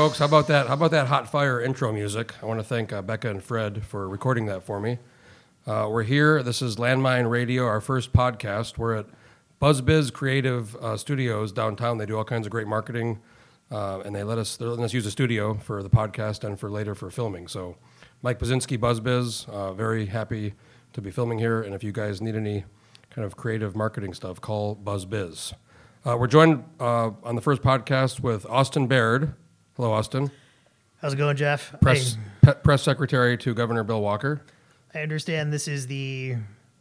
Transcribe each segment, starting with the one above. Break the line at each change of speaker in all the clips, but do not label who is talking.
folks. How about that? How about that hot fire intro music? I want to thank uh, Becca and Fred for recording that for me. Uh, we're here. This is Landmine Radio, our first podcast. We're at BuzzBiz Creative uh, Studios downtown. They do all kinds of great marketing, uh, and they let us they're letting us use the studio for the podcast and for later for filming. So, Mike Pazinski, BuzzBiz, uh, very happy to be filming here. And if you guys need any kind of creative marketing stuff, call BuzzBiz. Uh, we're joined uh, on the first podcast with Austin Baird. Hello, Austin.
How's it going, Jeff?
Press pe- press secretary to Governor Bill Walker.
I, understand this is the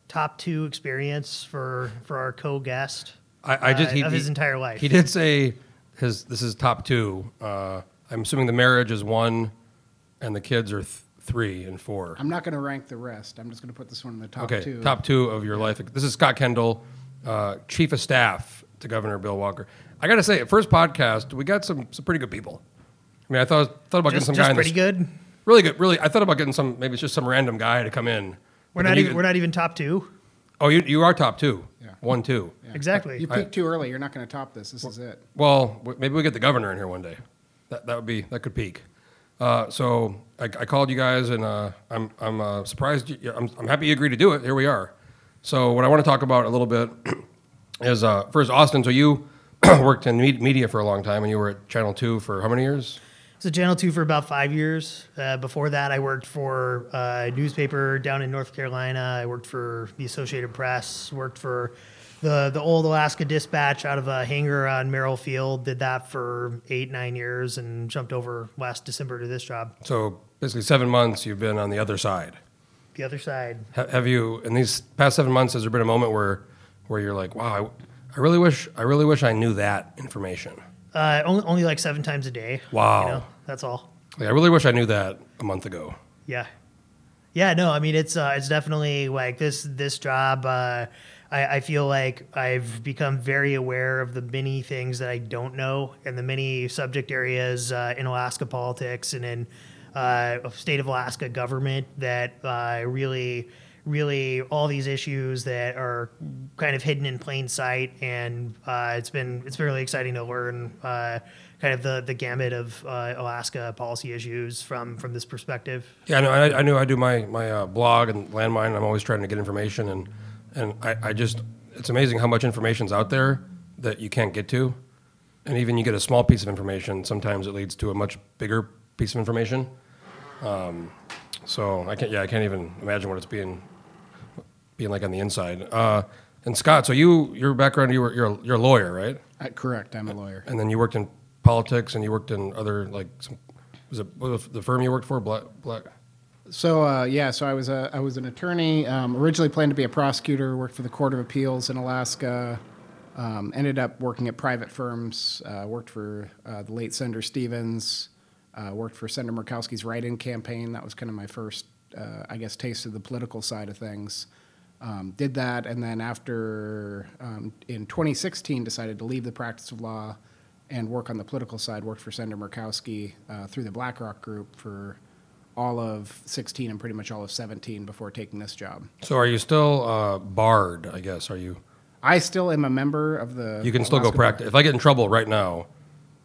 top two experience for for our co-guest
I, I just
uh,
he,
of his
he-
entire life.
He did say his this is top two. Uh, I'm assuming the marriage is one, and the kids are th- three and four.
I'm not going to rank the rest. I'm just going to put this one in the top
okay,
two.
top two of your life. This is Scott Kendall, uh, chief of staff to Governor Bill Walker. I got to say, at first podcast, we got some some pretty good people. I mean, I thought thought about getting some
just
guy in
pretty
this,
good.
really good. Really, I thought about getting some. Maybe it's just some random guy to come in.
We're not even
you-
we're not even top two.
Oh, you you are top two.
Yeah.
One two.
Yeah.
Exactly.
You peaked too early. You're not going to top this. This is it.
Well, w- maybe we get the governor in here one day. That that would be that could peak. Uh, so I, I called you guys, and uh, I'm I'm uh, surprised. You, I'm I'm happy you agreed to do it. Here we are. So what I want to talk about a little bit is uh, first Austin. So you worked in media for a long time, and you were at Channel Two for how many years?
So Channel Two for about five years. Uh, before that, I worked for uh, a newspaper down in North Carolina. I worked for the Associated Press. Worked for the the old Alaska Dispatch out of a hangar on Merrill Field. Did that for eight nine years, and jumped over last December to this job.
So basically seven months. You've been on the other side.
The other side.
Ha- Have you in these past seven months? Has there been a moment where where you're like, wow, I, I really wish I really wish I knew that information.
Uh, only, only like seven times a day.
Wow.
You know, that's all.
Like, I really wish I knew that a month ago.
Yeah. Yeah, no, I mean it's uh, it's definitely like this this job. Uh, I, I feel like I've become very aware of the many things that I don't know and the many subject areas uh, in Alaska politics and in uh, state of Alaska government that uh, really, really all these issues that are kind of hidden in plain sight. And uh, it's been it's been really exciting to learn uh, kind of the the gamut of uh, Alaska policy issues from from this perspective.
Yeah, I know. I, I knew I do my my uh, blog and landmine. I'm always trying to get information, and and I, I just it's amazing how much information's out there that you can't get to, and even you get a small piece of information, sometimes it leads to a much bigger piece of information. Um, so I can't. Yeah, I can't even imagine what it's being being like on the inside. Uh, and Scott, so you your background, you were you're a, you're a lawyer, right?
Uh, correct. I'm a lawyer.
And then you worked in politics, and you worked in other like some. Was it the firm you worked for? Black Black.
So uh, yeah, so I was a I was an attorney. Um, originally planned to be a prosecutor. Worked for the Court of Appeals in Alaska. Um, ended up working at private firms. Uh, worked for uh, the late Senator Stevens. Uh, worked for Senator Murkowski's write-in campaign. That was kind of my first, uh, I guess, taste of the political side of things. Um, did that, and then after um, in 2016, decided to leave the practice of law and work on the political side. Worked for Senator Murkowski uh, through the BlackRock Group for all of 16 and pretty much all of 17 before taking this job.
So are you still uh, barred? I guess are you?
I still am a member of the.
You can still go
Alaska Bar.
practice. If I get in trouble right now,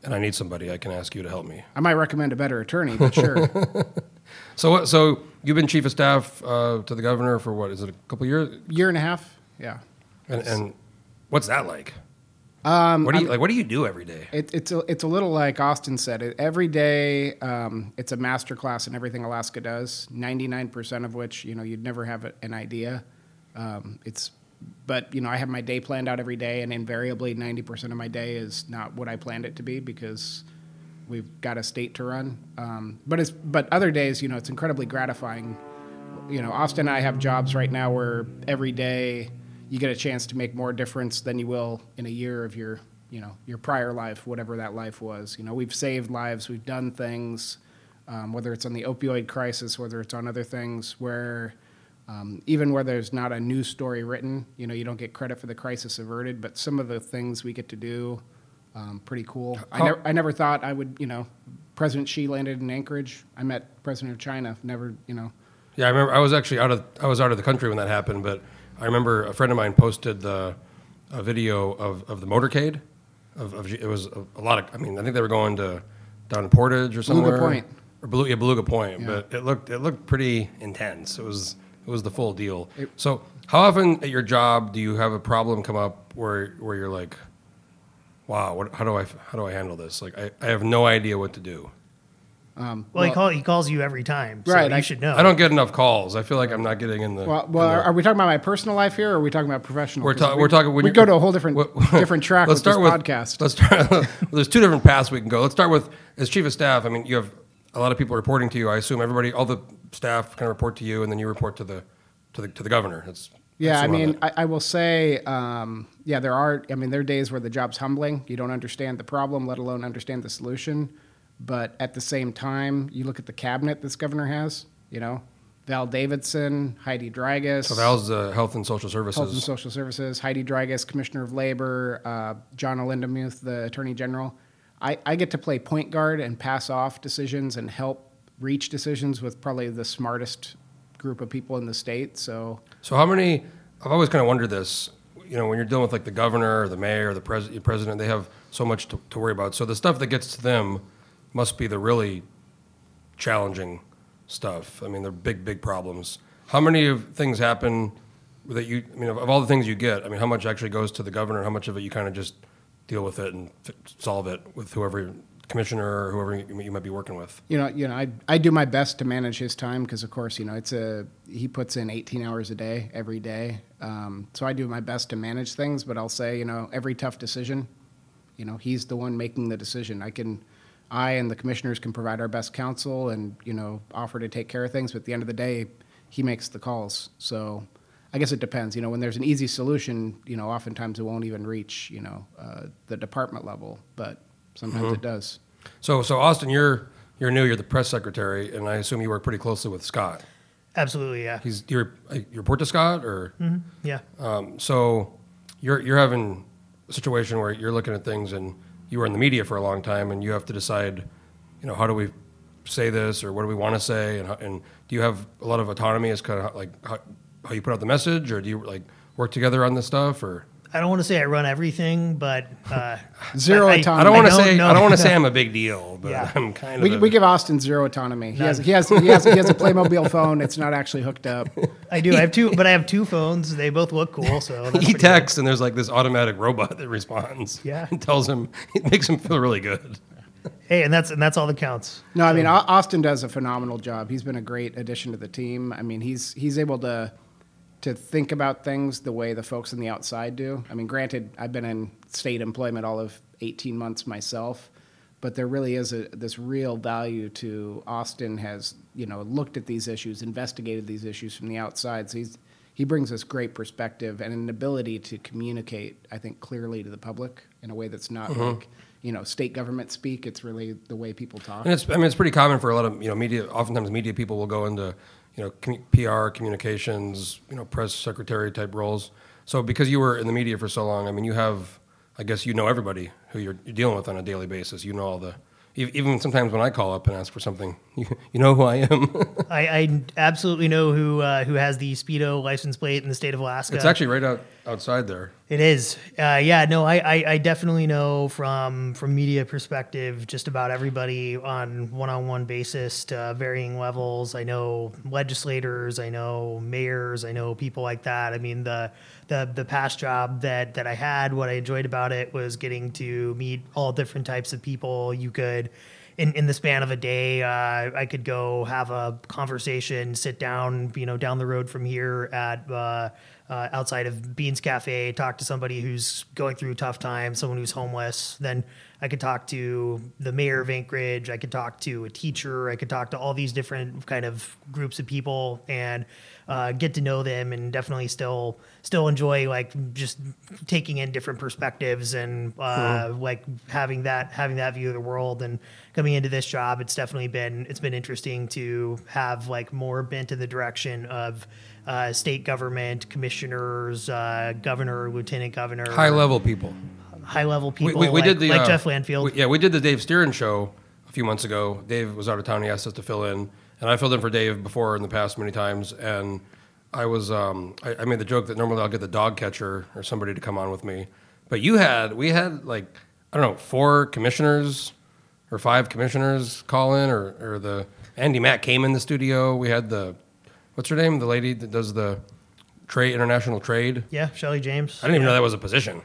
and I need somebody, I can ask you to help me.
I might recommend a better attorney, but sure.
So what? So you've been chief of staff uh, to the governor for what? Is it a couple years?
Year and a half, yeah.
And, and what's that like?
Um,
What do you like? What do you do every day?
It, it's a, it's a little like Austin said. It, every day, um, it's a master class in everything Alaska does. Ninety nine percent of which you know you'd never have an idea. Um, it's, but you know I have my day planned out every day, and invariably ninety percent of my day is not what I planned it to be because we've got a state to run. Um, but it's but other days, you know, it's incredibly gratifying. You know, Austin and I have jobs right now where every day you get a chance to make more difference than you will in a year of your, you know, your prior life, whatever that life was. You know, we've saved lives, we've done things, um, whether it's on the opioid crisis, whether it's on other things where um, even where there's not a news story written, you know, you don't get credit for the crisis averted, but some of the things we get to do Um, pretty cool. I, never, I never thought I would, you know, President Xi landed in Anchorage. I met President of China. Never, you know,
Yeah, I remember. I was actually out of I was out of the country when that happened, but I remember a friend of mine posted the a video of, of the motorcade. Of, of it was a, a lot of. I mean, I think they were going to down in Portage or somewhere.
Beluga Point.
Or Beluga, yeah, Beluga Point,
Yeah.
but it looked it looked pretty intense. It was it was the full deal. so, how often at your job do you have a problem come up where where you're like, "Wow, what, how do I how do I handle this? Like, I, I have no idea what to do."
Well, he, call, he calls you every time. So
Right,
You
I-
should know.
I don't get enough calls. I feel like I'm not getting in the.
Well, well,
in the-
are we talking about my personal life here, or are we talking about professional?
We're,
'Cause
ta-
we-
we're talking. when
We go to a whole different
what-
different track
Let's
with this
start with
podcast.
Let's start. well, there's two different paths we can go. Let's start with as chief of staff. I mean, you have a lot of people reporting to you. I assume everybody, all the staff, kind of report to you, and then you report to the to the to the governor. It's
Yeah, I
assume
mean. I, I will say, um, yeah, there are. I mean, there are days where the job's humbling. You don't understand the problem, let alone understand the solution. But at the same time, you look at the cabinet this governor has. You know, Val Davidson, Heidi Drygas,
so Val's the health and social services.
Health and Social Services, Heidi Drygas, Commissioner of Labor, uh, Jahna Lindemuth, the Attorney General. I, I get to play point guard and pass off decisions and help reach decisions with probably the smartest group of people in the state. So
So how many? I've always kind of wondered this. You know, when you're dealing with like the governor, or the mayor, or the pres- president, they have so much to, to worry about. So the stuff that gets to them must be the really challenging stuff. I mean, they're big, big problems. How many of things happen that you? I mean, of, of all the things you get, I mean, how much actually goes to the governor? How much of it you kind of just deal with it and f- solve it with whoever commissioner or whoever you, might be working with?
you know, you know, I, I do my best to manage his time because, of course, you know, it's a he puts in 18 hours a day every day. Um, so I do my best to manage things, but I'll say, you know, every tough decision, you know, he's the one making the decision. I can, I and the commissioners can provide our best counsel and you know offer to take care of things, but at the end of the day, he makes the calls. So. I guess it depends. You know, when there's an easy solution, you know, oftentimes it won't even reach, you know, uh, the department level, but sometimes it does.
So, so Austin, you're you're new. You're the press secretary, and I assume you work pretty closely with Scott.
Absolutely, yeah.
He's you you report to Scott, or
Yeah.
um, so you're you're having a situation where you're looking at things, and you were in the media for a long time, and you have to decide, you know, how do we say this, or what do we want to say, and and do you have a lot of autonomy as kind of like how, how you put out the message, or do you like work together on this stuff, or
I don't want to say I run everything, but uh,
Zero
I,
autonomy.
I don't want to say
know.
I don't want to say I'm a big deal, but
Yeah.
I'm kind of
We,
a-
we give Austin zero autonomy. He has, he has he has he has a Playmobil phone. It's not actually hooked up.
I do. I have two, but I have two phones. They both look cool. So
he
pretty good.
texts and there's like this automatic robot that responds.
Yeah.
and tells him it makes him feel really good.
Hey, and that's and that's all that counts.
No, I mean Austin does a phenomenal job. He's been a great addition to the team. I mean he's he's able to to think about things the way the folks on the outside do. I mean, granted, I've been in state employment all of 18 months myself, but there really is a, this real value to Austin has you know looked at these issues, investigated these issues from the outside. So he's he brings us great perspective and an ability to communicate, I think, clearly to the public in a way that's not mm-hmm. like you know state government speak. It's really the way people talk.
And it's I mean it's pretty common for a lot of you know media. Oftentimes media people will go into you know commu- PR, communications, you know press secretary type roles. So because you were in the media for so long, I mean you have I guess you know everybody who you're, you're dealing with on a daily basis. You know all the even sometimes when I call up and ask for something, you, you know who I am.
I, I absolutely know who uh, who has the speedo license plate in the state of Alaska.
it's actually right out outside there.
It is. Uh, yeah, no, I, I, I definitely know from from media perspective just about everybody on one-on-one basis to varying levels. I know legislators, I know mayors, I know people like that. I mean, the the the past job that that I had, what I enjoyed about it was getting to meet all different types of people. You could in, in the span of a day, uh, I could go have a conversation, sit down, you know, down the road from here at uh, uh, outside of Beans Cafe, talk to somebody who's going through a tough time, someone who's homeless. Then I could talk to the mayor of Anchorage. I could talk to a teacher. I could talk to all these different kind of groups of people and uh, get to know them, and definitely still still enjoy like just taking in different perspectives and uh, like having that having that view of the world. And coming into this job, it's definitely been it's been interesting to have like more bent in the direction of uh, state government commissioners, uh, governor, lieutenant governor,
High level people.
high level people
we, we
like,
did the
like
uh,
Jeff Landfield.
we- yeah, we did the Dave Stieren show a few months ago. Dave was out of town. He asked us to fill in, and I filled in for Dave before in the past many times. And I was um, I, I made the joke that normally I'll get the dog catcher or somebody to come on with me, but you had we had like I don't know four commissioners or five commissioners call in, or or the Andy Mack came in the studio. We had the what's her name, the lady that does the trade international trade.
yeah, Shelly James.
I didn't even know that was a position.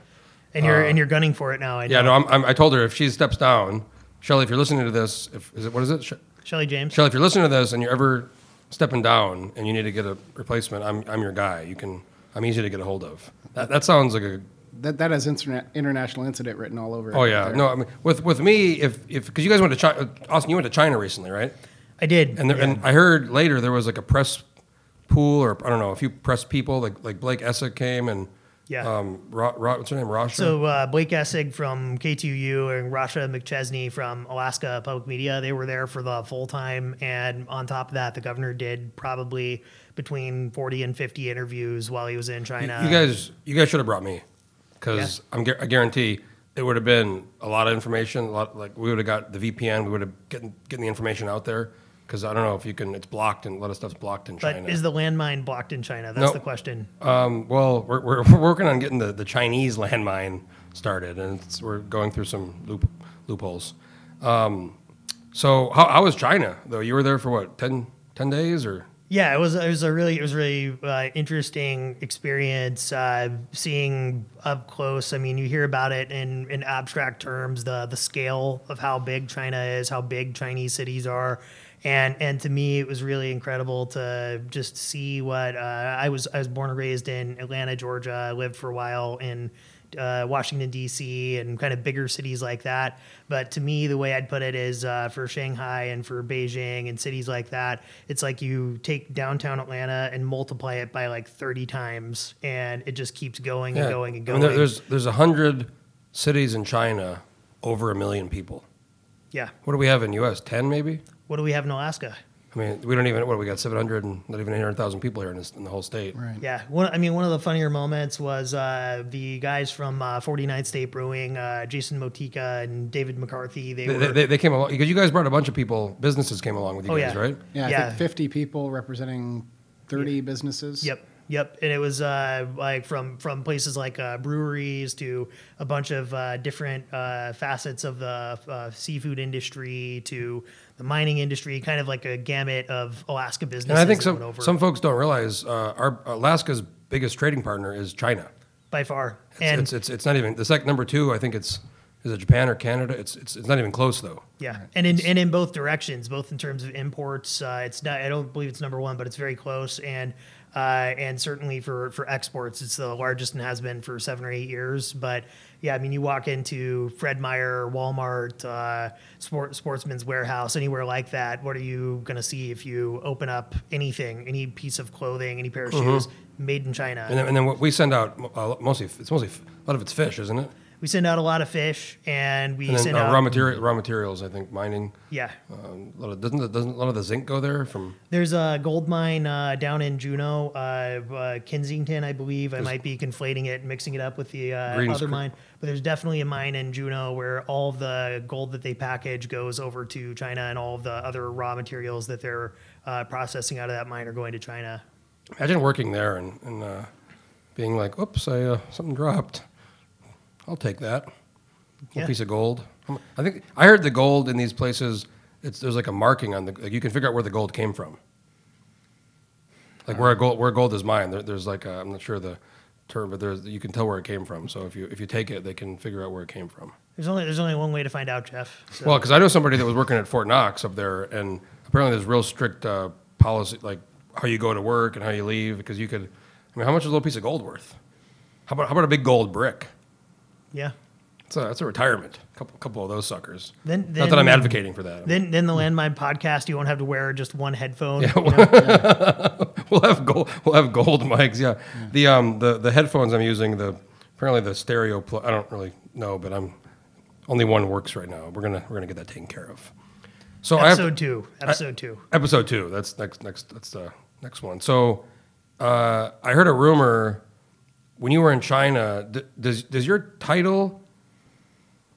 and you're uh, and you're gunning for it now. I know.
Yeah, no, I'm, I'm, I told her if she steps down, Shelly, if you're listening to this, if is it what is it, Sh-
Shelly James.
Shelly, if you're listening to this and you're ever stepping down and you need to get a replacement, I'm I'm your guy. You can, I'm easy to get a hold of. That that sounds like a.
That that has internet, international incident written all over.
It Oh
it
yeah,
there.
no, I mean with with me, if if because you guys went to China, uh, Austin, you went to China recently, right?
I did.
And there,
yeah.
and I heard later there was like a press pool or I don't know a few press people like like Blake Essig came and
Yeah.
um what's her name Rasha
So uh, Blake Essig from KTUU and Rashah McChesney from Alaska Public Media, they were there for the full time, and on top of that, the governor did probably between forty and fifty interviews while he was in China.
You guys, you guys should have brought me, because I'm gu- I guarantee it would have been a lot of information. A lot like we would have got the VPN. We would have getting getting the information out there. Because I don't know if you can. It's blocked and a lot of stuff's blocked in China.
but is the landmine blocked in China? That's
No.
the question.
um, well, we're, we're, we're working on getting the, the Chinese landmine started, and it's, we're going through some loop, loopholes. Um, so how, how was China though? You were there for what 10, 10 days or?
Yeah, it was it was a really it was really uh, interesting experience uh, seeing up close. I mean, you hear about it in, in abstract terms, the the scale of how big China is, how big Chinese cities are, and and to me, it was really incredible to just see what uh, I was. I was born and raised in Atlanta, Georgia. I lived for a while in uh, Washington D.C. and kind of bigger cities like that. But to me, the way I'd put it is uh, for Shanghai and for Beijing and cities like that, it's like you take downtown Atlanta and multiply it by like 30 times, and it just keeps going and going and
I
going.
mean, there's there's a hundred cities in China, over a million people.
Yeah.
What do we have in U.S.? Ten maybe.
What do we have in Alaska?
I mean, we don't even what do we got seven hundred and not even eight hundred thousand people here in, this, in the whole state.
Right.
Yeah, one. I mean, one of the funnier moments was uh, the guys from uh, 49th State Brewing, uh, Jason Motyka and David McCarthy. They,
They,
were.
they, they came along because you guys brought a bunch of people. Businesses came along with you
Oh,
guys,
yeah.
right?
Yeah, I
Yeah.
think 50 people representing 30 businesses.
Yep, yep. And it was uh, like from from places like uh, breweries to a bunch of uh, different uh, facets of the uh, seafood industry to the mining industry, kind of like a gamut of Alaska business.
And I think some
over
some folks don't realize uh, our Alaska's biggest trading partner is China.
by far.
It's,
and
it's, it's it's not even the second number two. I think it's is it Japan or Canada. It's it's, it's not even close though.
Yeah, and in and in both directions, both in terms of imports, uh, it's not. I don't believe it's number one, but it's very close, and uh, and certainly for for exports, it's the largest and has been for seven or eight years. But yeah, I mean, you walk into Fred Meyer, Walmart, uh, Sport, Sportsman's Warehouse, anywhere like that. What are you going to see if you open up anything, any piece of clothing, any pair of shoes made in China?
And then, and then what we send out uh, mostly it's mostly a lot of it's fish, isn't it?
We send out a lot of fish, and we
And then
send
uh,
out
raw material raw materials. I think mining.
yeah.
Um, a lot of, doesn't the, doesn't a lot of the zinc go there from?
There's a gold mine uh, down in Juneau, uh, uh, Kensington, I believe. I might be conflating it, mixing it up with the uh, other
Creek.
mine. But there's definitely a mine in Juneau where all the gold that they package goes over to China, and all of the other raw materials that they're uh, processing out of that mine are going to China.
Imagine working there and, and uh, being like, "Oops, I uh, something dropped. I'll take that. A piece of gold." I think I heard the gold in these places. It's there's like a marking on the like you can figure out where the gold came from. Like where a gold where gold is mined, there, there's like i I'm not sure the term, but there's you can tell where it came from. So if you if you take it, they can figure out where it came from.
There's only there's only one way to find out, Jeff. So,
Well, because I know somebody that was working at Fort Knox up there, and apparently there's real strict uh, policy, like how you go to work and how you leave. Because you could, I mean, how much is a little piece of gold worth? How about how about a big gold brick?
Yeah.
A, that's a retirement. A couple, couple of those suckers.
Then, then
Not that I'm advocating for that.
Then then the landmine podcast, you won't have to wear just one headphone.
Yeah,
you know?
we'll have gold. We'll have gold mics. Yeah. The um the the headphones I'm using the apparently the stereo. Pl- I don't really know, but I'm only one works right now. We're gonna we're gonna get that taken care of. So I have,
episode two. Episode two.
Episode two. That's next. Next. That's the next one. So, uh, I heard a rumor when you were in China. D- does does your title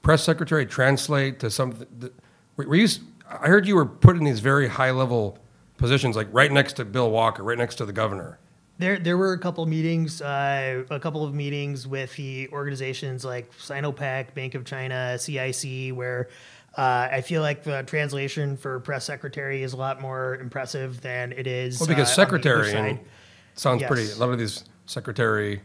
press secretary translate to something? that- Were you? I heard you were put in these very high level positions, like right next to Bill Walker, right next to the governor.
There, there were a couple meetings, uh, a couple of meetings with the organizations like Sinopec, Bank of China, CIC, where uh, I feel like the translation for press secretary is a lot more impressive than it is.
Well, because
uh, on the English
secretary sounds pretty. A lot of these secretary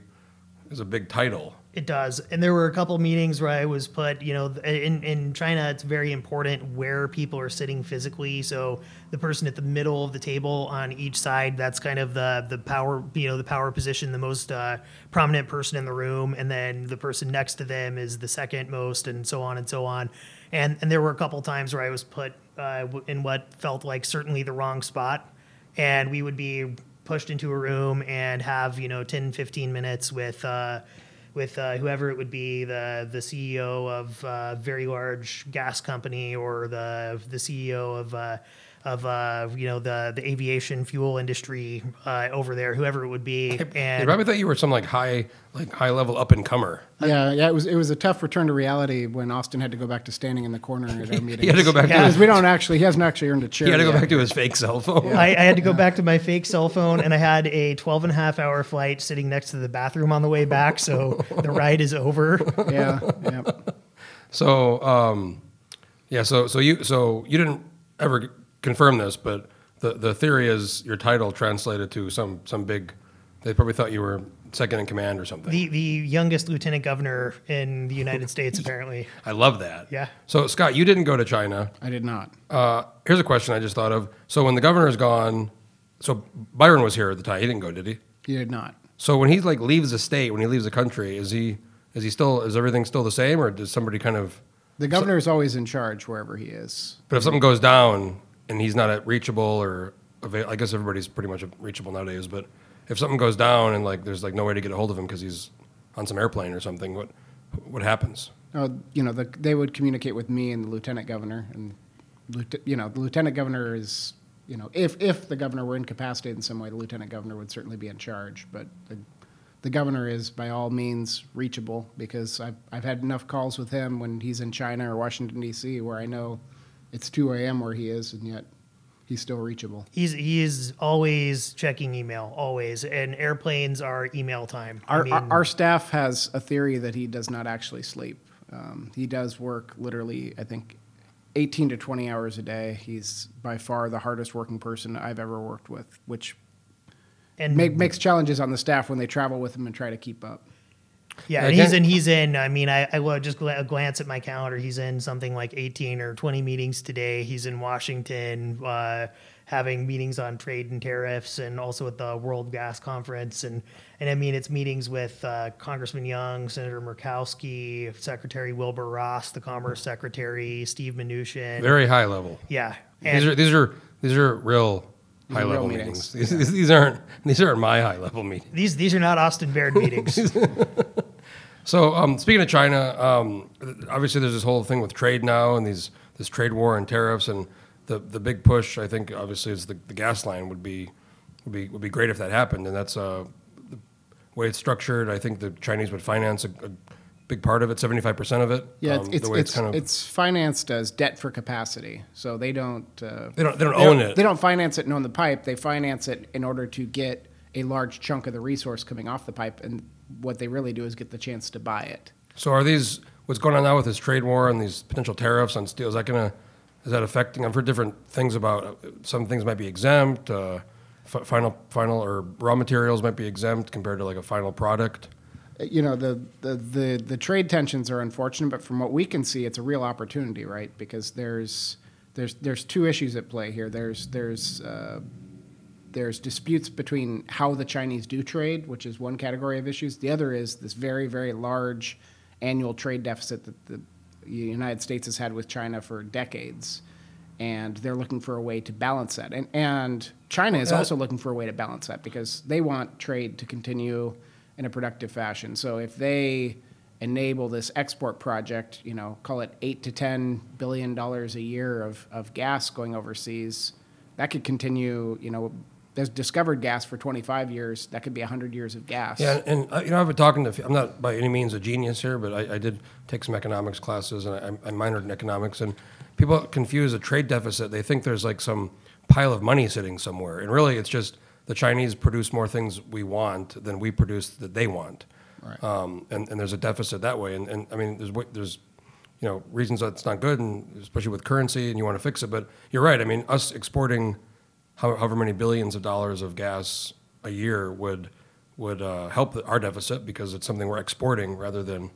is a big title.
It does. And there were a couple meetings where I was put, you know, in, in China, it's very important where people are sitting physically. So the person at the middle of the table on each side, that's kind of the, the power, you know, the power position, the most uh, prominent person in the room. And then the person next to them is the second most and so on and so on. And, and there were a couple times where I was put uh, in what felt like certainly the wrong spot. And we would be pushed into a room and have, you know, 10, 15 minutes with, uh, with uh, whoever it would be, the the CEO of a very large gas company or the the CEO of uh, of uh, you know the the aviation fuel industry uh, over there, whoever it would be,
They
and
probably thought you were some like high, like high level up and comer.
Yeah, yeah. It was it was a tough return to reality when Austin had to go back to standing in the corner at our meetings.
He had to go back
Yeah.
to
because
his,
we don't actually. He hasn't actually earned a chair.
he had to go
yet.
back to his fake cell phone.
I, I had to go back to my fake cell phone, and I had a 12 and a half hour flight sitting next to the bathroom on the way back, so the ride is over.
Yeah, yeah.
So, um, yeah, so so you so you didn't ever confirm this, but the the theory is your title translated to some some big. They probably thought you were second in command or something.
The the youngest lieutenant governor in the United States, apparently.
I love that.
Yeah.
So Scott, you didn't go to China.
I did not.
Uh, here's a question I just thought of. So when the governor's gone, so Byron was here at the time. He didn't go, did he?
He did not.
So when he like leaves the state, when he leaves the country, is he is he still is everything still the same, or does somebody kind of?
The governor is always in charge wherever he is.
But if something goes down and he's not at reachable or avail- I guess everybody's pretty much reachable nowadays. But if something goes down and like there's like no way to get a hold of him because he's on some airplane or something, what what happens?
Uh, you know, the, they would communicate with me and the lieutenant governor, and you know, the lieutenant governor is, you know, if if the governor were incapacitated in some way, the lieutenant governor would certainly be in charge. But the, the governor is by all means reachable because I've I've had enough calls with him when he's in China or Washington D.C. where I know it's 2 a.m. where he is, and yet he's still reachable.
He's he is always checking email, always, and airplanes are email time. I
Our,
mean,
our, our staff has a theory that he does not actually sleep. Um, he does work literally, I think, 18 to 20 hours a day. He's by far the hardest working person I've ever worked with, which
and
make, makes challenges on the staff when they travel with him and try to keep up.
Yeah,
I
and he's in. He's in. I mean, I, I will just gla- glance at my calendar. He's in something like eighteen or twenty meetings today. He's in Washington, uh, having meetings on trade and tariffs, and also at the World Gas Conference. And and I mean, it's meetings with uh, Congressman Young, Senator Murkowski, Secretary Wilbur Ross, the Commerce Secretary, Steve Mnuchin.
Very high level.
yeah,
These are these are these are real high level meetings.
meetings.
These, these aren't these aren't my high level meetings.
These these are not Austin Baird meetings.
So um, speaking of China, um, obviously there's this whole thing with trade now and these this trade war and tariffs and the the big push. I think obviously is the, the gas line would be would be would be great if that happened, and that's uh, the way it's structured. I think the Chinese would finance a, a big part of it, seventy five percent of it.
Yeah,
um,
it's, it's,
the way
it's,
kind of
it's financed as debt for capacity. So they don't. Uh,
they don't they don't own
don't-
it.
They don't finance it and own the pipe. They finance it in order to get a large chunk of the resource coming off the pipe. And what they really do is get the chance to buy it.
So are these what's going on now with this trade war and these potential tariffs on steel? Is that gonna is that affecting? I've heard different things about uh, some things might be exempt. Uh, f- final final or raw materials might be exempt compared to like a final product.
you know the, the the the trade tensions are unfortunate, but from what we can see, it's a real opportunity, right? Because there's there's there's two issues at play here. There's there's uh, there's disputes between how the Chinese do trade, which is one category of issues. The other is this very very large annual trade deficit that the United States has had with China for decades. And they're looking for a way to balance that. And, and China is
Uh,
also looking for a way to balance that because they want trade to continue in a productive fashion. So if they enable this export project, you know, call it eight to ten billion dollars a year of, of gas going overseas, that could continue, you know, there's discovered gas for 25 years. That could be 100 years of gas.
Yeah, and, and uh, you know, I've been talking to. I'm not by any means a genius here, but I, I did take some economics classes, and I, I minored in economics. And people confuse a trade deficit. They think there's like some pile of money sitting somewhere, and really, it's just the Chinese produce more things we want than we produce that they want.
Right.
Um, and, and there's a deficit that way. And, and I mean, there's there's you know reasons that's not good, and especially with currency, and you want to fix it. But you're right. I mean, us exporting how- however many billions of dollars of gas a year would would uh, help the, our deficit because it's something we're exporting rather than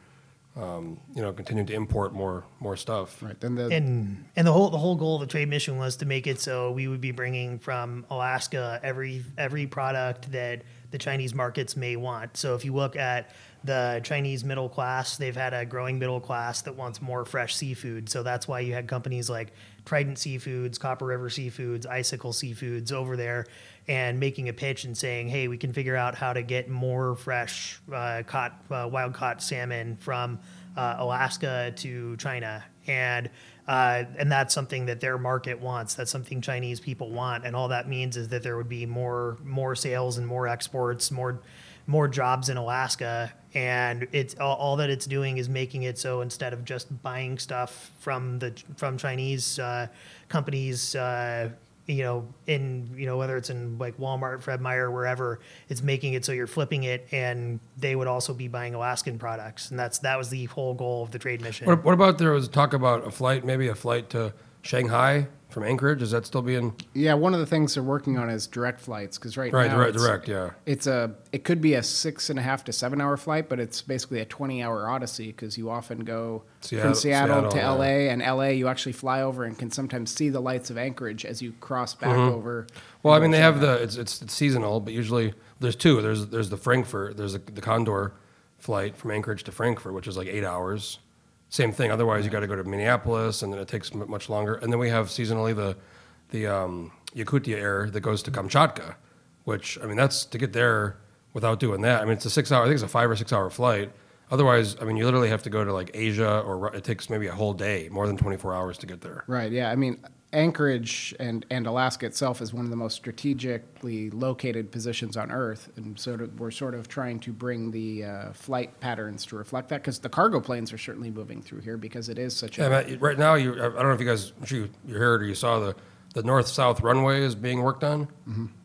um, you know continuing to import more more stuff.
Right. Then the
and and the whole the whole goal of the trade mission was to make it so we would be bringing from Alaska every every product that the Chinese markets may want. So if you look at the Chinese middle class, they've had a growing middle class that wants more fresh seafood. So that's why you had companies like Trident Seafoods, Copper River Seafoods, Icicle Seafoods over there and making a pitch and saying, "Hey, we can figure out how to get more fresh uh, caught uh, wild caught salmon from uh, Alaska to China." And uh, and that's something that their market wants. That's something Chinese people want, and all that means is that there would be more more sales and more exports, more more jobs in Alaska. And it's all, all that it's doing is making it so instead of just buying stuff from the from Chinese uh, companies, uh, you know, in you know whether it's in like Walmart, Fred Meyer, wherever, it's making it so you're flipping it, and they would also be buying Alaskan products, and that's that was the whole goal of the trade mission.
What, what about there was talk about a flight, maybe a flight to Shanghai from Anchorage? Is that still being
yeah, one of the things they're working on is direct flights because right,
right?
now
Direct,
it's,
direct, yeah.
It's a it could be a six and a half to seven hour flight, but it's basically a 20 hour odyssey because you often go
Seattle-
from Seattle, to
Seattle,
LA, and LA you actually fly over and can sometimes see the lights of Anchorage as you cross back over.
Mm-hmm. Well, I mean, they have the it's, it's it's seasonal, but usually there's two. There's there's the Frankfurt, there's the, the Condor flight from Anchorage to Frankfurt, which is like eight hours. Same thing. Otherwise, you got to go to Minneapolis, and then it takes much longer. And then we have seasonally the the um, Yakutia Air that goes to Kamchatka, which I mean, that's to get there without doing that. I mean, it's a six hour. I think it's a five or six hour flight. Otherwise, I mean, you literally have to go to like Asia, or it takes maybe a whole day, more than 24 hours to get there.
Right. Yeah. I mean, Anchorage and, and Alaska itself is one of the most strategically located positions on Earth, and of we're sort of trying to bring the uh, flight patterns to reflect that because the cargo planes are certainly moving through here because it is such a
Yeah, Matt, right now, you, I don't know if you guys, I'm sure you, you heard or you saw the, the north-south runway is being worked on.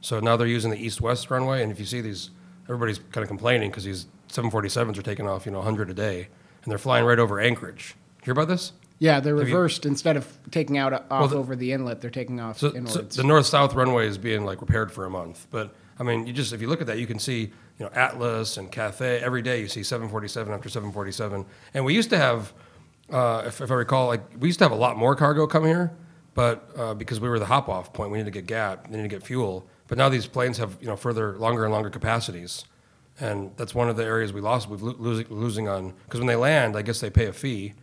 So now they're using the east-west runway, and if you see these, everybody's kind of complaining because these 747s are taking off, you know, 100 a day, and they're flying right over Anchorage. You hear about this?
Yeah. They're
Have you-
reversed instead of taking out off
the-
over the inlet, they're taking off
So, so
inwards.
the north-south runway is being like repaired for a month, but I mean, you just if you look at that, you can see you know Atlas and Cathay every day. You see 747 after 747, and we used to have, uh, if, if I recall, like we used to have a lot more cargo come here, but uh, because we were the hop-off point, we need to get gap, we need to get fuel. But now these planes have you know further, longer and longer capacities, and that's one of the areas we lost. We've lo- losing losing on because when they land, I guess they pay a fee,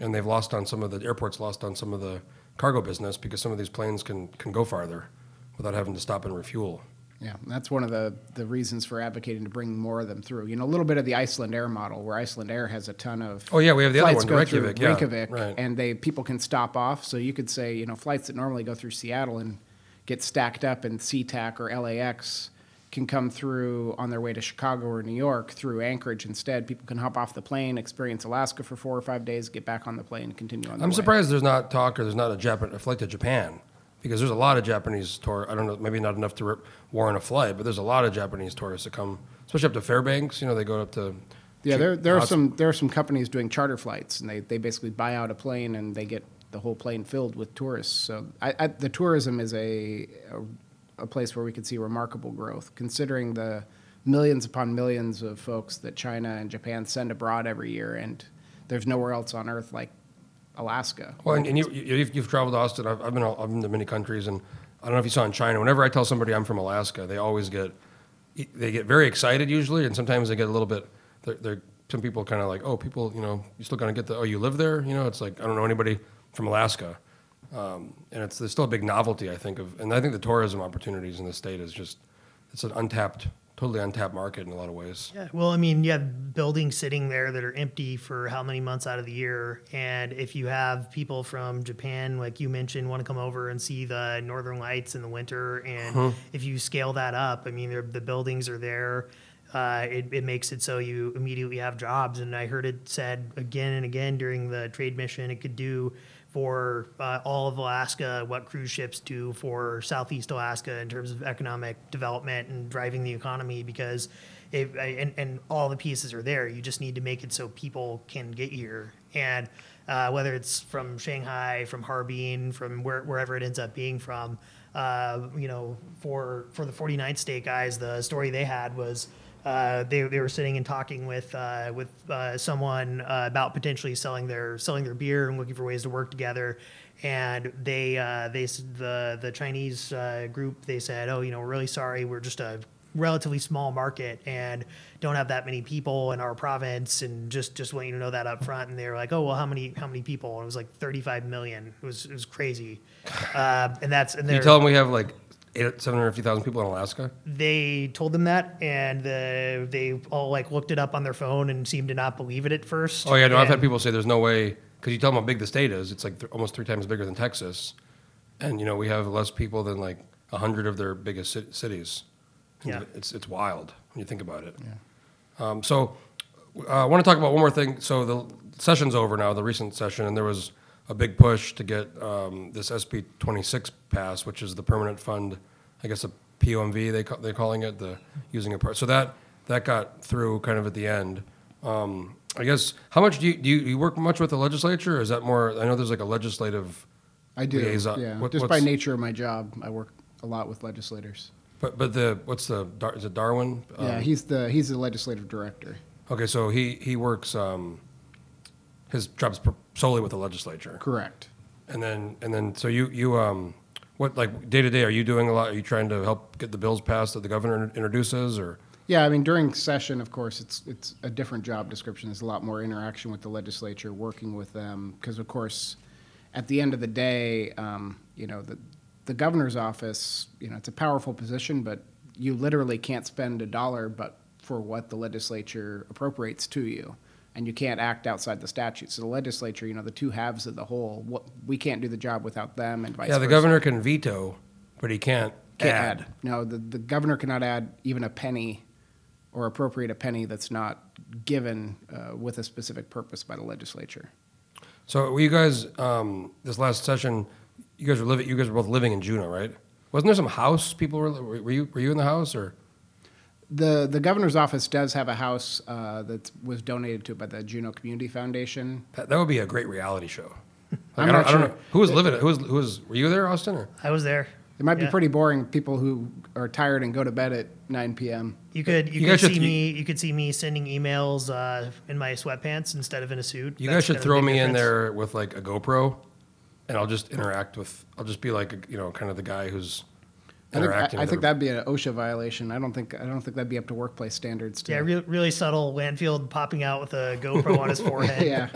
and they've lost on some of the airports lost on some of the cargo business because some of these planes can can go farther without having to stop and refuel.
Yeah, that's one of the, the reasons for advocating to bring more of them through. You know, a little bit of the Iceland Air model, where Iceland Air has a ton of
Oh, yeah, we have the other one, Reykjavik, yeah,
Reykjavik,
right.
and they people can stop off. So you could say, you know, flights that normally go through Seattle and get stacked up in SeaTac or LAX can come through on their way to Chicago or New York through Anchorage instead. People can hop off the plane, experience Alaska for four or five days, get back on the plane, and continue on. their
I'm
way.
surprised there's not talk or there's not a, Japan, a flight to Japan because there's a lot of Japanese tour. I don't know, maybe not enough to rip, warrant a flight, but there's a lot of Japanese tourists that come, especially up to Fairbanks. You know, they go up to
Yeah, there there are some there are some companies doing charter flights, and they, they basically buy out a plane and they get the whole plane filled with tourists. So I, I, the tourism is a, a a place where we could see remarkable growth, considering the millions upon millions of folks that China and Japan send abroad every year, and there's nowhere else on earth like Alaska.
Well, and, and you, you, you've, you've traveled to Austin. I've, I've been I've been to many countries, and I don't know if you saw in China. Whenever I tell somebody I'm from Alaska, they always get they get very excited usually, and sometimes they get a little bit. They're, they're some people kind of like, oh, people, you know, you still gonna get the oh, you live there, you know? It's like I don't know anybody from Alaska, um, and it's there's still a big novelty I think of, and I think the tourism opportunities in the state is just it's an untapped totally untapped market in a lot of ways.
Yeah, well, I mean, you have buildings sitting there that are empty for how many months out of the year, and if you have people from Japan, like you mentioned, want to come over and see the Northern Lights in the winter, and if you scale that up, I mean, the buildings are there. Uh, it, it makes it so you immediately have jobs, and I heard it said again and again during the trade mission it could do for uh, all of Alaska what cruise ships do for Southeast Alaska in terms of economic development and driving the economy because it, and, and all the pieces are there. You just need to make it so people can get here. And uh, whether it's from Shanghai, from Harbin, from where, wherever it ends up being from, uh, you know, for, for the 49th state guys, the story they had was uh, they, they were sitting and talking with uh, with uh, someone uh, about potentially selling their selling their beer and looking for ways to work together. And they uh, they the the Chinese uh, group they said, oh, you know, we're really sorry, we're just a relatively small market and don't have that many people in our province, and just just want you to know that up front. And they were like, oh, well, how many how many people? And it was like 35 million. It was it was crazy. Uh, and that's and
you tell them we have like 750,000 people in Alaska?
they told them that, and the, they all like looked it up on their phone and seemed to not believe it at first.
Oh yeah, no, I've had people say there's no way because you tell them how big the state is. It's like th- almost three times bigger than Texas, and you know we have less people than like a hundred of their biggest ci- cities.
Yeah.
it's it's wild when you think about it. Um, so uh, I want to talk about one more thing. So the session's over now, the recent session, and there was a big push to get um, this SB 26 passed, which is the permanent fund, I guess a POMV they ca- they're calling it, the using a part. So that that got through kind of at the end. Um, I guess how much do you, do you, you work much with the legislature? Or is that more? I know there's like a legislative.
I do.
liaison.
Yeah.
What-
Just by
what's-
nature of my job, I work a lot with legislators.
But but the what's the Dar- is it Darwin?
yeah,
Um,
he's the he's the legislative director.
Okay, so he he works. Um, his job's pr- solely with the legislature,
Correct.
and then and then so you you um, what like day to day are you doing a lot? Are you trying to help get the bills passed that the governor introduces, or
Yeah, I mean during session, of course, it's it's a different job description. There's a lot more interaction with the legislature, working with them, because of course, at the end of the day, um, you know the the governor's office, you know, it's a powerful position, but you literally can't spend a dollar but for what the legislature appropriates to you, and you can't act outside the statute. So the legislature, you know, the two halves of the whole, what we can't do the job without them, and vice versa.
yeah, the
versa.
governor can veto, but he can't,
Can't
add.
add. No, the, the governor cannot add even a penny or appropriate a penny that's not given uh, with a specific purpose by the legislature.
So were you guys um, this last session? You guys were living. You guys were both living in Juneau, right? Wasn't there some house people were? Were you were you in the house or?
The, the governor's office does have a house uh, that was donated to it by the Juneau Community Foundation.
That, that would be a great reality show. Like,
I'm
I don't,
not
I don't
sure.
know who was living. it? Who was who was? Were you there, Austin? Or?
I was there.
It might be pretty boring. People who are tired and go to bed at 9 p.m.
You could you,
You
could
guys should-
see me you could see me sending emails uh, in my sweatpants instead of in a suit.
You
That's
guys should
kind of a
throw
big
me in there with like a GoPro, and I'll just interact with. I'll just be like, you know, kind of the guy who's
I think, I. I think that'd be an OSHA violation. I don't think I don't think that'd be up to workplace standards. To,
Yeah, re- really subtle. Landfield popping out with a GoPro on his forehead.
yeah.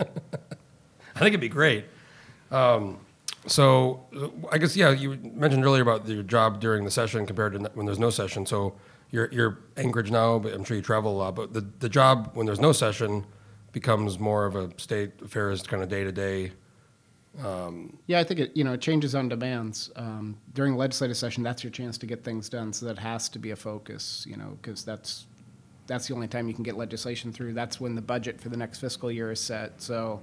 I think it'd be great. Um, so uh, I guess yeah, you mentioned earlier about your job during the session compared to when there's no session. So you're you're Anchorage now, but I'm sure you travel a lot. But the the job when there's no session becomes more of a state affairs kind of day to day.
Yeah, I think it you know it changes on demands. Um, during legislative session, that's your chance to get things done. So that has to be a focus, you know, because that's that's the only time you can get legislation through. That's when the budget for the next fiscal year is set. So,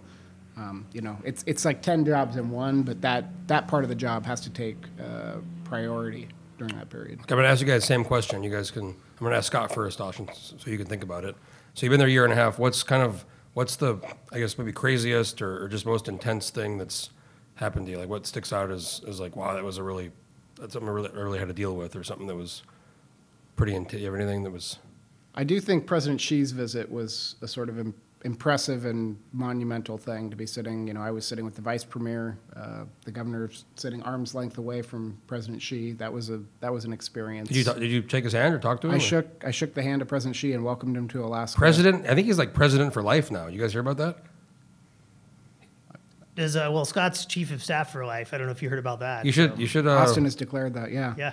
um, you know, it's it's like ten jobs in one, but that that part of the job has to take uh, priority during that period.
I'm going to ask you guys the same question. You guys can. I'm going to ask Scott first, Austin, so you can think about it. So you've been there a year and a half. What's kind of what's the I guess maybe craziest or, or just most intense thing that's happened to you? Like what sticks out as as like wow that was a really that's something I really, I really had to deal with or something that was pretty intense. You have anything that was
I do think President Xi's visit was a sort of impressive and monumental thing to be sitting. You know, I was sitting with the vice premier, uh, the governor sitting arm's length away from President Xi. That was a that was an experience.
did you ta- did you shake his hand or talk to him?
I
or-
shook I shook the hand of President Xi and welcomed him to Alaska.
president. I think he's like president for life now. You guys hear about that?
Is uh, well, Scott's chief of staff for life. I don't know if you heard about that.
You should
so-
you should uh,
Austin has declared that. Yeah.
Yeah.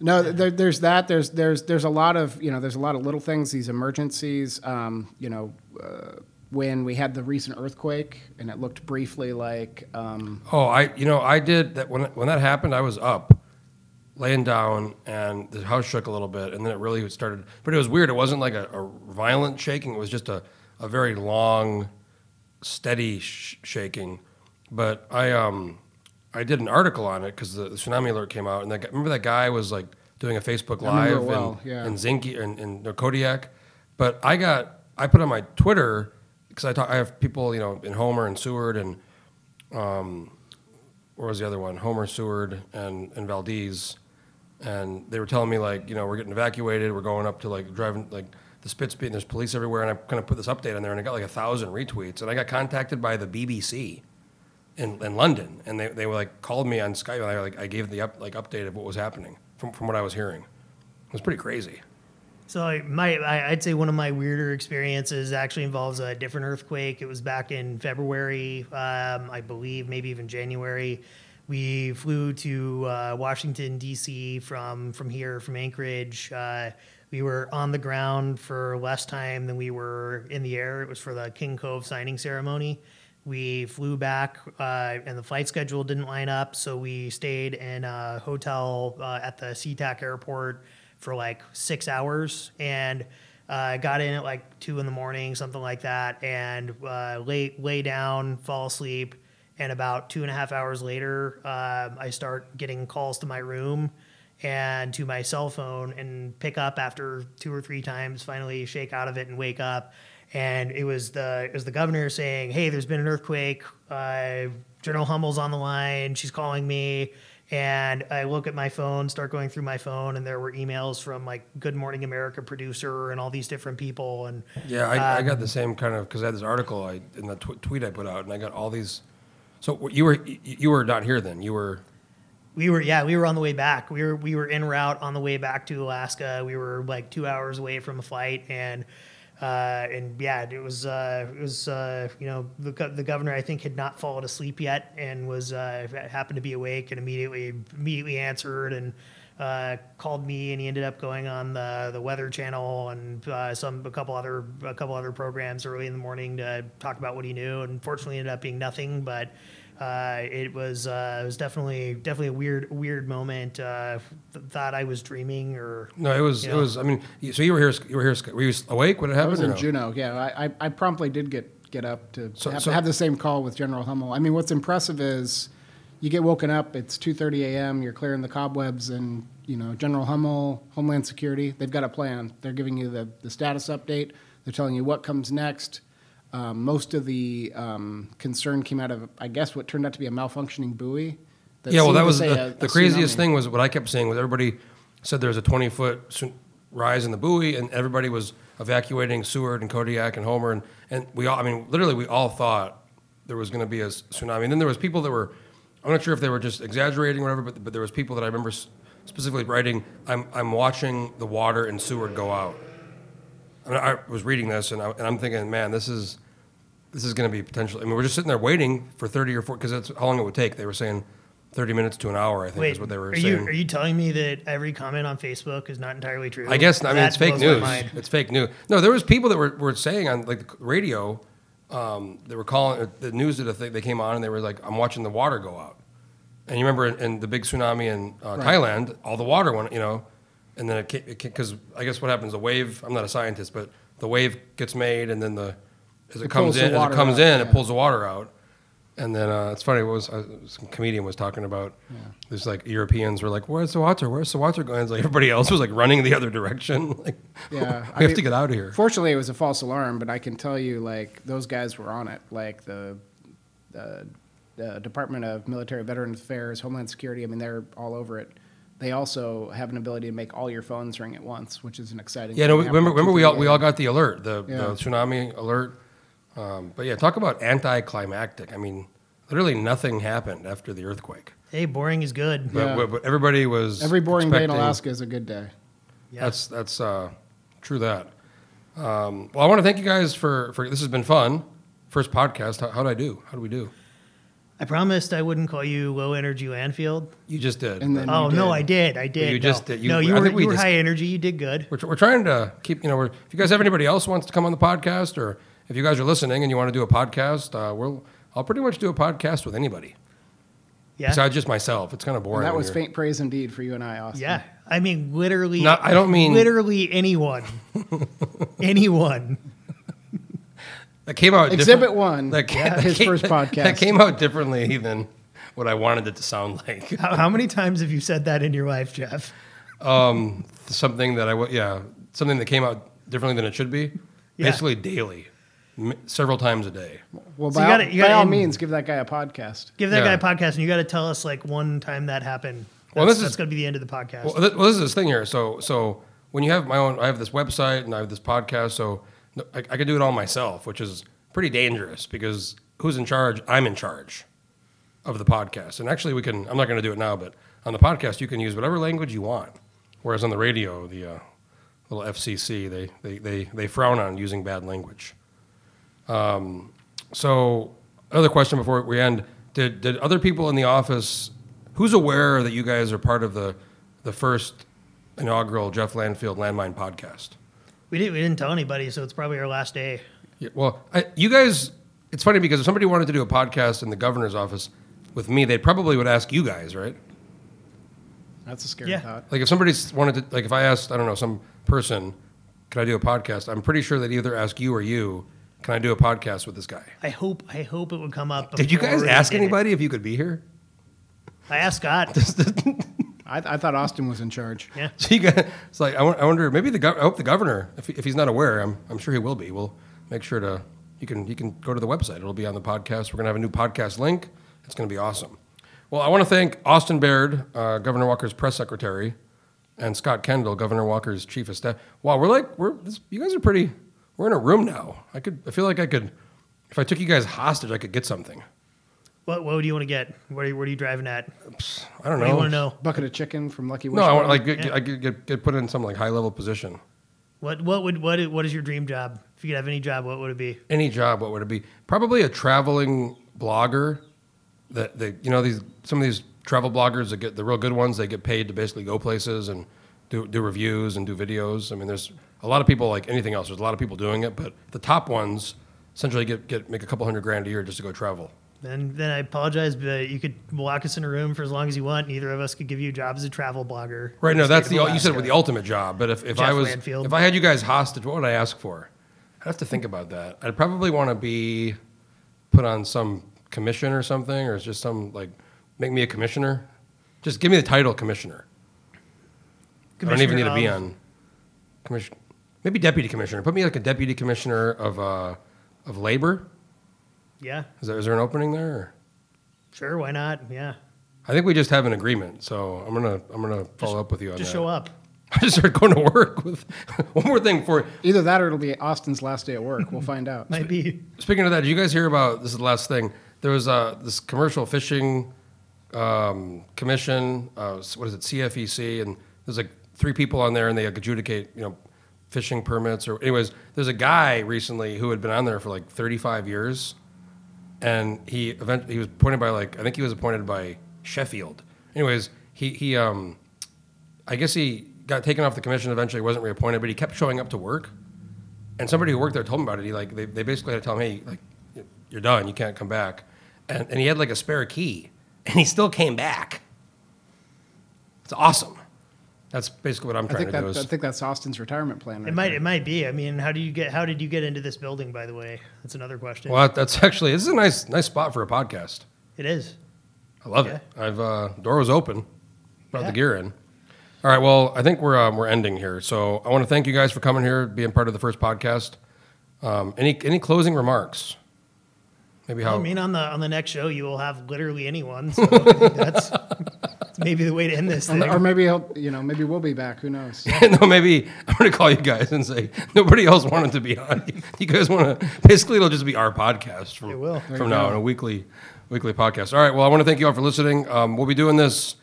No, there, there's that. There's there's there's a lot of you know there's a lot of little things. These emergencies. Um, you know, uh, when we had the recent earthquake, and it looked briefly like um,
Oh, I you know I did that when when that happened. I was up, laying down, and the house shook a little bit, and then it really started. But it was weird. It wasn't like a, a violent shaking. It was just a, a very long, steady sh- shaking. But I um I did an article on it because the, the tsunami alert came out, and that remember that guy was like doing a Facebook live
well,
in,
yeah.
in Zinke and in, in Kodiak. But I got I put on my Twitter because I talk I have people you know in Homer and Seward and um, where was the other one? Homer, Seward, and and Valdez, and they were telling me like, you know, we're getting evacuated. We're going up to like driving like the Spitz and there's police everywhere. And I kind of put this update on there, and I got like a thousand retweets. And I got contacted by the BBC in, in London, and they, they were like called me on Skype. And I like I gave the up, like update of what was happening from from what I was hearing. It was pretty crazy.
So I- my, I- I'd say one of my weirder experiences actually involves a different earthquake. It was back in February, um, I believe, maybe even January. We flew to uh, Washington D.C. from from here from Anchorage. Uh, we were on the ground for less time than we were in the air. It was for the King Cove signing ceremony. We flew back, uh, and the flight schedule didn't line up, so we stayed in a hotel uh, at the SeaTac airport for like six hours, and uh, got in at like two in the morning, something like that, and uh, lay lay down, fall asleep, and about two and a half hours later, uh, I start getting calls to my room and to my cell phone and pick up after two or three times, finally shake out of it and wake up. And it was the it was the governor saying, "Hey, there's been an earthquake. Uh, General Hummel's on the line. She's calling me." And I look at my phone, start going through my phone, and there were emails from like Good Morning America producer and all these different people. And
Yeah, I, I
Um,
got the same kind of because I had this article I in the tw- tweet I put out, and I got all these. So you were you were not here then. You were
we were yeah we were on the way back we were we were en route on the way back to alaska we were like two hours away from a flight and uh, and yeah it was uh, it was uh, you know the, go- the governor i think had not fallen asleep yet and was uh, happened to be awake and immediately immediately answered and uh, called me and he ended up going on the the weather channel and uh, some a couple other a couple other programs early in the morning to talk about what he knew. And fortunately ended up being nothing but uh, it was uh, it was definitely definitely a weird weird moment. Uh, th- thought I was dreaming, or
no, it was
Yeah.
it was. I mean, so you were here. You were here. Were you awake when it happened?
I
happened?
was in
no?
Juneau. Yeah, I, I, I promptly did get get up to
So-
have,
so-
have the same call with General Hummel. I mean, what's impressive is you get woken up. It's two thirty a.m. You're clearing the cobwebs, and you know General Hummel, Homeland Security. They've got a plan. They're giving you the the status update. They're telling you what comes next. Um, most of the um, concern came out of, I guess, what turned out to be a malfunctioning buoy.
Yeah, well, that was the,
a-
the
a
craziest
tsunami.
thing was what I kept saying was everybody said there was a 20 foot rise in the buoy, and everybody was evacuating Seward and Kodiak and Homer, and, and we all, I mean, literally, we all thought there was going to be a tsunami. And then there was people that were, I'm not sure if they were just exaggerating or whatever, but, but there was people that I remember specifically writing, I'm, I'm watching the water in Seward go out. I, mean, I was reading this, and, I, and I'm thinking, man, this is this is going to be potentially. I mean, we're just sitting there waiting for 30 or 40 because that's how long it would take. They were saying 30 minutes to an hour. I think
wait,
is what they were
are
saying.
you are you telling me that every comment on Facebook is not entirely true?
I guess I mean
That
it's fake news. It's fake news. No, there was people that were, were saying on like the radio, um, they were calling uh, the news did a thing. They came on and they were like, "I'm watching the water go out." And you remember in, in the big tsunami in uh, Thailand, all the water went, you know, and then it because I guess what happens, the wave. I'm not a scientist, but the wave gets made, and then the as it,
It
comes in, as it comes
out,
in, it pulls the water out. And then uh, it's funny. What was uh, some comedian was talking about? There's like Europeans were like, "Where's the water? Where's the water going?" It's like everybody else was like running the other direction. Like,
Yeah,
we
I
have
mean,
to get out of here.
Fortunately, it was a false alarm, but I can tell you, like those guys were on it. Like the, the, the Department of Military Veterans Affairs, Homeland Security. I mean, they're all over it. They also have an ability to make all your phones ring at once, which is an exciting.
Yeah, no.
thing.
Remember, remember we all we all got the alert, the,
Yeah.
the tsunami alert. Um, but yeah, talk about anticlimactic. I mean, literally nothing happened after the earthquake.
Hey, boring is good.
But,
Yeah.
but, but everybody was
Every boring day in Alaska is a good day.
Yeah.
That's that's uh, true. That. Um, well, I want to thank you guys for for this has been fun. First podcast. How, how did I do? How do we do?
I promised I wouldn't call you low energy Landfield.
You just did.
And then-
Oh
you
no. I did. I did.
you
no.
just did. You-
no, you
I
were,
we
you were
just-
high energy. You did good.
we're, we're trying to keep, you know, we're, if you guys have anybody else wants to come on the podcast or if you guys are listening and you want to do a podcast, uh, we'll, I'll pretty much do a podcast with anybody
Yeah.
besides just myself. It's kind of boring.
And that was faint praise indeed for you and I, Austin.
Yeah. I mean, literally.
No, I don't mean-
literally anyone. anyone.
That came out
Exhibit
different-
one,
That, ca-
yeah,
that
his
came,
first
that-
podcast.
That came out differently than what I wanted it to sound like.
How, how many times have you said that in your life, Jeff?
Um, something that I wa- yeah something that came out differently than it should be.
Yeah.
Basically daily, m- several times a day.
Well,
So
by,
you gotta-
all,
you
by
gotta
all
end-
means, give that guy a podcast.
Give that
Yeah.
guy a podcast, and you got to tell us like one time that happened. That's,
Well, this is-
going to be the end of the podcast.
Well, th- well, this is this thing here. So so when you have my own, I have this website and I have this podcast. So no- I, I can do it all myself, which is pretty dangerous because who's in charge? I'm in charge of the podcast. And actually, we can. I'm not going to do it now, but on the podcast, you can use whatever language you want. Whereas on the radio, the uh, little FCC, they, they, they, they frown on using bad language. Um, so, another question before we end: Did did other people in the office, who's aware that you guys are part of the the first inaugural Jeff Landfield Landmine podcast?
We didn't we didn't tell anybody, so it's probably our last day.
Yeah, well, I, you guys, it's funny because if somebody wanted to do a podcast in the governor's office with me, they probably would ask you guys, right?
That's a scary
Yeah.
thought.
Like if somebody wanted to, like if I asked, I don't know, some person, can I do a podcast? I'm pretty sure they'd either ask you or you, can I do a podcast with this guy?
I hope I hope it would come up.
Did you guys ask
did it.
anybody if you could be here?
I asked Scott.
I, I thought Austin was in charge.
yeah.
So you guys, it's like I I wonder maybe the gov- I hope the governor, if, he- if he's not aware, I'm I'm sure he will be. We'll make sure to you can you can go to the website. It'll be on the podcast. We're gonna have a new podcast link. It's gonna be awesome. Well, I want to thank Austin Baird, uh, Governor Walker's press secretary, and Scott Kendall, Governor Walker's chief of staff. Wow, we're like we're this, you guys are pretty. We're in a room now. I could I feel like I could if I took you guys hostage, I could get something.
What what do you want to get? Where are you, what are you driving at?
I don't
What
know.
do you want to know?
Bucket of chicken from Lucky
No, I want like get,
Yeah.
I could get, get put in some like high level position.
What what would what is, what is your dream job? If you could have any job, what would it be?
any job, what would it be? Probably a traveling blogger. That they, you know, these some of these travel bloggers that get the real good ones. They get paid to basically go places and do do reviews and do videos. I mean, there's a lot of people like anything else. There's a lot of people doing it, but the top ones essentially get get make a couple hundred grand a year just to go travel.
Then then I apologize, but you could lock us in a room for as long as you want. Neither of us could give you a job as a travel blogger.
Right? No, that's the you said with
Alaska.
the ultimate job. But if, if I was
Landfield.
if I had you guys hostage, what would I ask for? I'd have to think about that. I'd probably want to be put on some commission or something, or just some like make me a commissioner. Just give me the title commissioner. I don't even need to be on commission. Maybe deputy commissioner. Put me like a deputy commissioner of uh, of labor.
Yeah,
Is there, is there an opening there? Or?
sure. Why not? Yeah,
I think we just have an agreement, so I'm gonna I'm gonna follow up with you on
just
that.
show up.
I just started going to work with one more thing for
Either that or it'll be Austin's last day at work. We'll find out.
Might be.
Speaking of that, did you guys hear about this? Is the last thing. There was uh, this commercial fishing um, commission. Uh, what is it? CFEC, and there's like three people on there, and they adjudicate, you know, fishing permits. Or anyways, there's a guy recently who had been on there for like 35 years, and he eventually he was appointed by like I think he was appointed by Sheffield. Anyways, he he um, I guess he got taken off the commission. Eventually, wasn't reappointed, but he kept showing up to work. And somebody who worked there told him about it. He like they, they basically had to tell him, hey, like you're done, you can't come back. And and he had like a spare key, and he still came back. It's awesome. That's basically what I'm
I
trying
think
to do.
that
Is,
I think that's Austin's retirement plan. Right
It might
there.
it might be. I mean, how do you get how did you get into this building? By the way, that's another question.
well, that's actually this is a nice nice spot for a podcast.
It is.
I love
Yeah.
it. I've uh, door was open, brought
Yeah.
the gear in. All right. Well, I think we're um, we're ending here. So I want to thank you guys for coming here, being part of the first podcast. Um, any any closing remarks? Maybe how
I mean, on the on the next show, you will have literally anyone. So I think that's, that's maybe the way to end this thing.
Or maybe he'll, you know, maybe we'll be back. Who knows?
no, maybe I'm going to call you guys and say nobody else wanted to be on. You guys want to? Basically, it'll just be our podcast from
It will.
From now
go.
on a weekly weekly podcast. All right. Well, I want to thank you all for listening. Um, we'll be doing this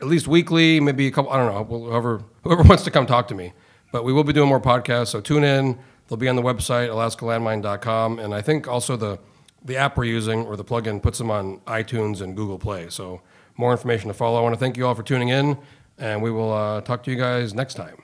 at least weekly, maybe a couple. I don't know. We'll, whoever whoever wants to come talk to me, but we will be doing more podcasts. So tune in. They'll be on the website alaskalandmine.com, and I think also the the app we're using or the plugin puts them on iTunes and Google Play. So more information to follow. I want to thank you all for tuning in, and we will uh, talk to you guys next time.